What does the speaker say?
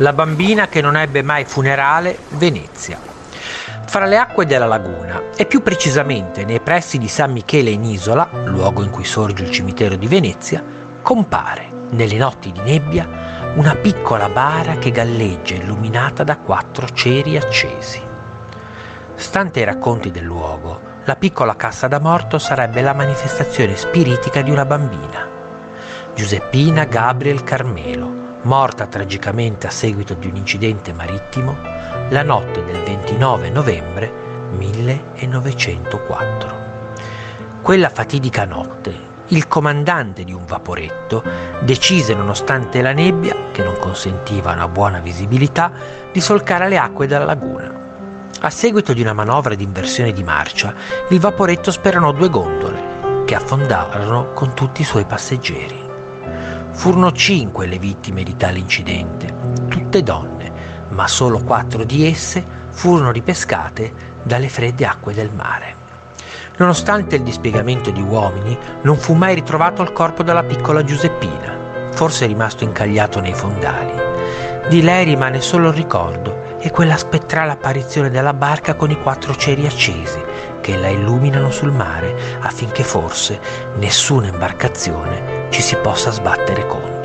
La bambina che non ebbe mai funerale, Venezia. Fra le acque della laguna, e più precisamente nei pressi di San Michele in Isola, luogo in cui sorge il cimitero di Venezia, compare, nelle notti di nebbia, una piccola bara che galleggia illuminata da quattro ceri accesi. Stante i racconti del luogo, la piccola cassa da morto sarebbe la manifestazione spiritica di una bambina, Giuseppina Gabriel Carmelo, morta tragicamente a seguito di un incidente marittimo la notte del 29 novembre 1904. Quella fatidica notte, il comandante di un vaporetto decise, nonostante la nebbia, che non consentiva una buona visibilità, di solcare le acque della laguna. A seguito di una manovra di inversione di marcia, il vaporetto speronò due gondole, che affondarono con tutti i suoi passeggeri. Furono cinque le vittime di tale incidente, tutte donne, ma solo quattro di esse furono ripescate dalle fredde acque del mare. Nonostante il dispiegamento di uomini, non fu mai ritrovato il corpo della piccola Giuseppina, forse rimasto incagliato nei fondali. Di lei rimane solo il ricordo e quella spettrale apparizione della barca con i quattro ceri accesi che la illuminano sul mare affinché forse nessuna imbarcazione ci si possa sbattere contro.